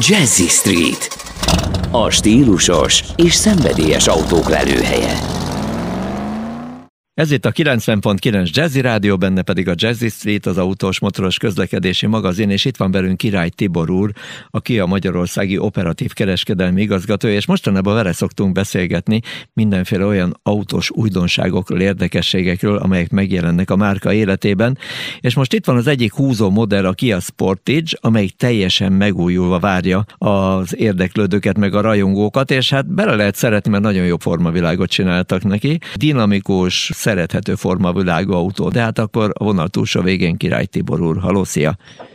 Jazzy Street. A stílusos és szenvedélyes autók lelőhelye. Ez itt a 90.9 Jazzy Rádió, benne pedig a Jazzy Street, az autós motoros közlekedési magazin, és itt van velünk Király Tibor úr, aki a Magyarországi Operatív Kereskedelmi Igazgatója, és mostanában vele szoktunk beszélgetni mindenféle olyan autós újdonságokról, érdekességekről, amelyek megjelennek a márka életében. És most itt van az egyik húzó modell, a Kia Sportage, amelyik teljesen megújulva várja az érdeklődőket, meg a rajongókat, és hát bele lehet szeretni, mert nagyon jó formavilágot csináltak neki. Dinamikus, szerethető formavilágú autó. De hát akkor a vonal túlsó végén Király Tibor úr. Haló, szia!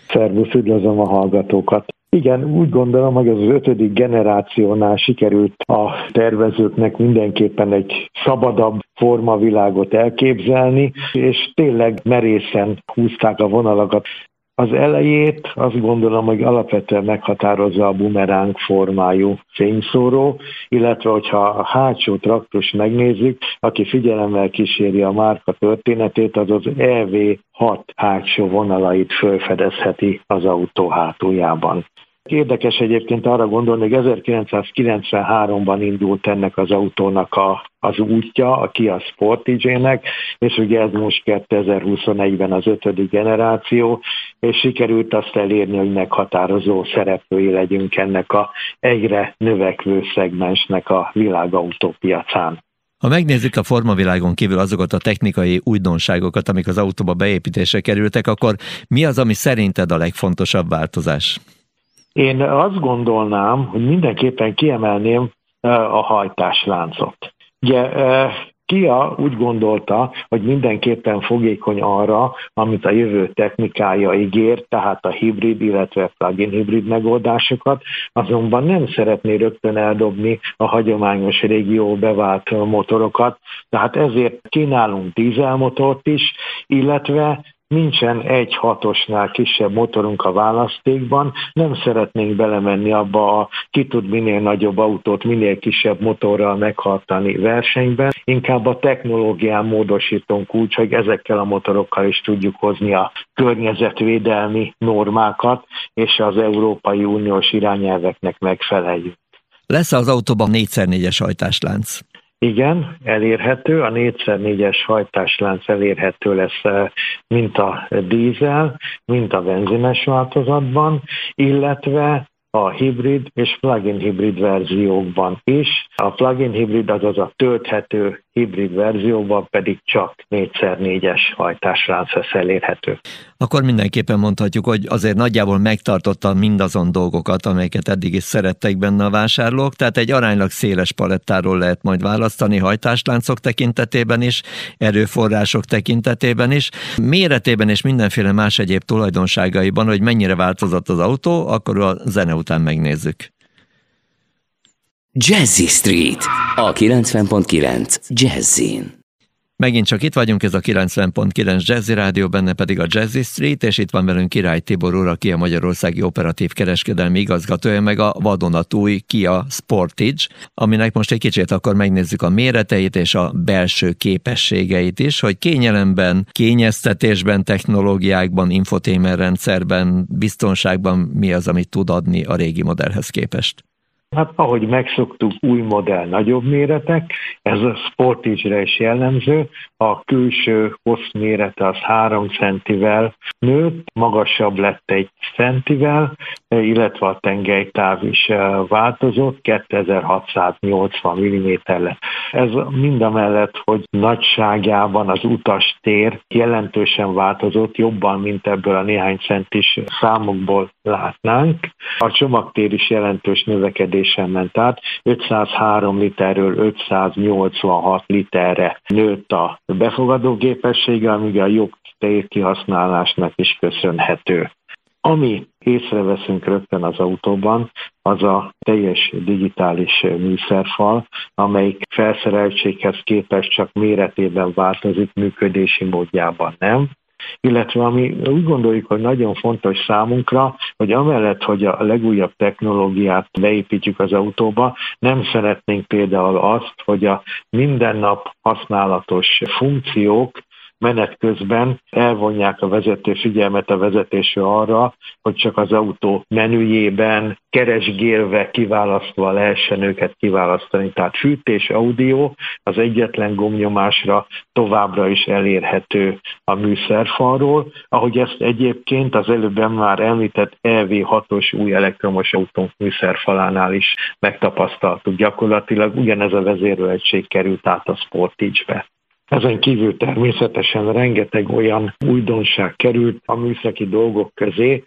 Szervusz, üdvözlöm a hallgatókat! Igen, úgy gondolom, hogy az ötödik generációnál sikerült a tervezőknek mindenképpen egy szabadabb formavilágot elképzelni, és tényleg merészen húzták a vonalakat. Az elejét azt gondolom, hogy alapvetően meghatározza a bumeráng formájú fényszóró, illetve hogyha a hátsó traktus megnézzük, aki figyelemmel kíséri a márka történetét, az az EV6 hátsó vonalait fölfedezheti az autó hátuljában. Érdekes egyébként arra gondolni, hogy 1993-ban indult ennek az autónak a, az útja, a Kia Sportage-nek, és ugye ez most 2021-ben az ötödik generáció, és sikerült azt elérni, hogy meghatározó szereplői legyünk ennek a egyre növekvő szegmensnek a világautópiacán. Ha megnézzük a formavilágon kívül azokat a technikai újdonságokat, amik az autóba beépítésre kerültek, akkor mi az, ami szerinted a legfontosabb változás? Én azt gondolnám, hogy mindenképpen kiemelném a hajtásláncot. Ugye Kia úgy gondolta, hogy mindenképpen fogékony arra, amit a jövő technikája ígér, tehát a hibrid, illetve plug-in hibrid megoldásokat, azonban nem szeretné rögtön eldobni a hagyományos régió bevált motorokat, tehát ezért kínálunk dízelmotort is, illetve nincsen egy hatosnál kisebb motorunk a választékban, nem szeretnénk belemenni abba a ki tud minél nagyobb autót, minél kisebb motorral meghartani versenyben, inkább a technológián módosítunk úgy, hogy ezekkel a motorokkal is tudjuk hozni a környezetvédelmi normákat, és az Európai Uniós irányelveknek megfeleljük. Lesz az autóban 4x4-es hajtáslánc? Igen, elérhető, a 4x4-es hajtáslánc elérhető lesz eh, mint a dízel, mint a benzines változatban, illetve a hibrid és plug-in hibrid verziókban is. A plug-in hibrid, azaz a tölthető hibrid verzióban pedig csak 4x4-es hajtásránc elérhető. Akkor mindenképpen mondhatjuk, hogy azért nagyjából megtartotta mindazon dolgokat, amelyeket eddig is szerettek benne a vásárlók, tehát egy aránylag széles palettáról lehet majd választani hajtásláncok tekintetében is, erőforrások tekintetében is, méretében és mindenféle más egyéb tulajdonságaiban, hogy mennyire változott az autó, akkor a zene után megnézzük. Jazzy Street, a 90.9 Jazzin. Megint csak itt vagyunk, ez a 90.9 Jazzy Rádió, benne pedig a Jazzy Street, és itt van velünk Király Tibor úr, aki a Magyarországi Operatív Kereskedelmi igazgatója, meg a vadonatúj Kia Sportage, aminek most egy kicsit akkor megnézzük a méreteit és a belső képességeit is, hogy kényelemben, kényeztetésben, technológiákban, infotainment rendszerben, biztonságban mi az, amit tud adni a régi modellhez képest. Hát ahogy megszoktuk, új modell, nagyobb méretek, ez a Sportage-re is jellemző, a külső hossz mérete az 3 centivel nőtt, magasabb lett egy centivel, illetve a tengelytáv is eh, változott, 2680 mm lett. Ez mind a mellett, hogy nagyságában az utas tér jelentősen változott, jobban, mint ebből a néhány centis számokból látnánk. A csomagtér is jelentős növekedésen ment át, 503 literről 586 literre nőtt a befogadó képessége, amíg a jobb kihasználásnak is köszönhető. Ami észreveszünk rögtön az autóban, az a teljes digitális műszerfal, amelyik felszereltséghez képest csak méretében változik, működési módjában nem illetve ami úgy gondoljuk, hogy nagyon fontos számunkra, hogy amellett, hogy a legújabb technológiát beépítjük az autóba, nem szeretnénk például azt, hogy a mindennap használatos funkciók menet közben elvonják a vezető figyelmet a vezetésre arra, hogy csak az autó menüjében keresgélve, kiválasztva lehessen őket kiválasztani. Tehát fűtés, audio az egyetlen gomnyomásra továbbra is elérhető a műszerfalról, ahogy ezt egyébként az előbben már említett EV6-os új elektromos autó műszerfalánál is megtapasztaltuk. Gyakorlatilag ugyanez a vezérőegység került át a Sportage-be. Ezen kívül természetesen rengeteg olyan újdonság került a műszaki dolgok közé,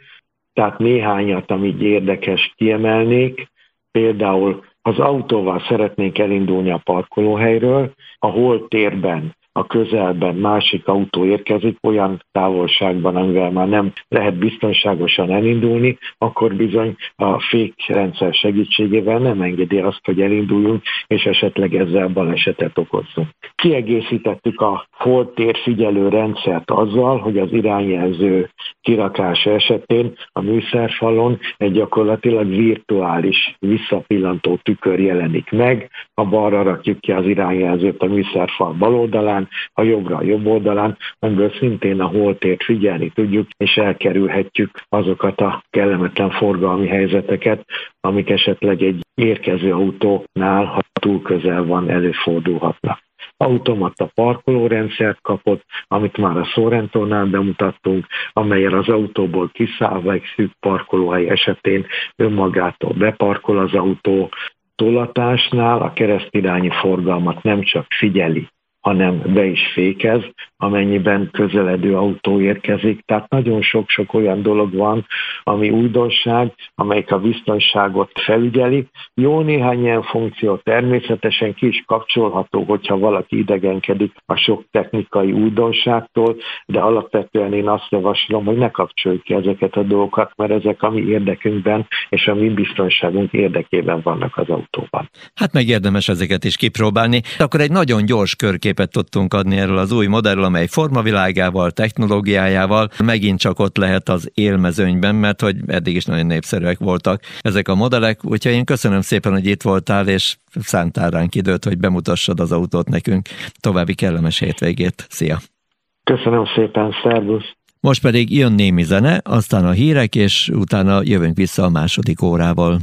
tehát néhányat, amit érdekes kiemelnék, például az autóval szeretnénk elindulni a parkolóhelyről, a hol térben a közelben másik autó érkezik olyan távolságban, amivel már nem lehet biztonságosan elindulni, akkor bizony a fékrendszer segítségével nem engedi azt, hogy elinduljunk, és esetleg ezzel balesetet okozzunk. Kiegészítettük a holtér figyelő rendszert azzal, hogy az irányjelző kirakása esetén a műszerfalon egy gyakorlatilag virtuális visszapillantó tükör jelenik meg, a balra rakjuk ki az irányjelzőt a műszerfal bal oldalán, a jobbra a jobb oldalán, amiből szintén a holtért figyelni tudjuk, és elkerülhetjük azokat a kellemetlen forgalmi helyzeteket, amik esetleg egy érkező autónál, ha túl közel van, előfordulhatnak automata parkolórendszert kapott, amit már a Sorrentónál bemutattunk, amelyen az autóból kiszállva egy szűk parkolóhely esetén önmagától beparkol az autó, tolatásnál a keresztirányi forgalmat nem csak figyeli, hanem be is fékez, amennyiben közeledő autó érkezik. Tehát nagyon sok-sok olyan dolog van, ami újdonság, amelyik a biztonságot felügyeli. Jó néhány ilyen funkció természetesen ki is kapcsolható, hogyha valaki idegenkedik a sok technikai újdonságtól, de alapvetően én azt javaslom, hogy ne kapcsoljuk ki ezeket a dolgokat, mert ezek a mi érdekünkben és a mi biztonságunk érdekében vannak az autóban. Hát meg érdemes ezeket is kipróbálni. Akkor egy nagyon gyors körképet tudtunk adni erről az új modellről, amely formavilágával, technológiájával megint csak ott lehet az élmezőnyben, mert hogy eddig is nagyon népszerűek voltak ezek a modellek, úgyhogy én köszönöm szépen, hogy itt voltál, és szántál ránk időt, hogy bemutassad az autót nekünk. További kellemes hétvégét. Szia! Köszönöm szépen, szervusz! Most pedig jön némi zene, aztán a hírek, és utána jövünk vissza a második órával.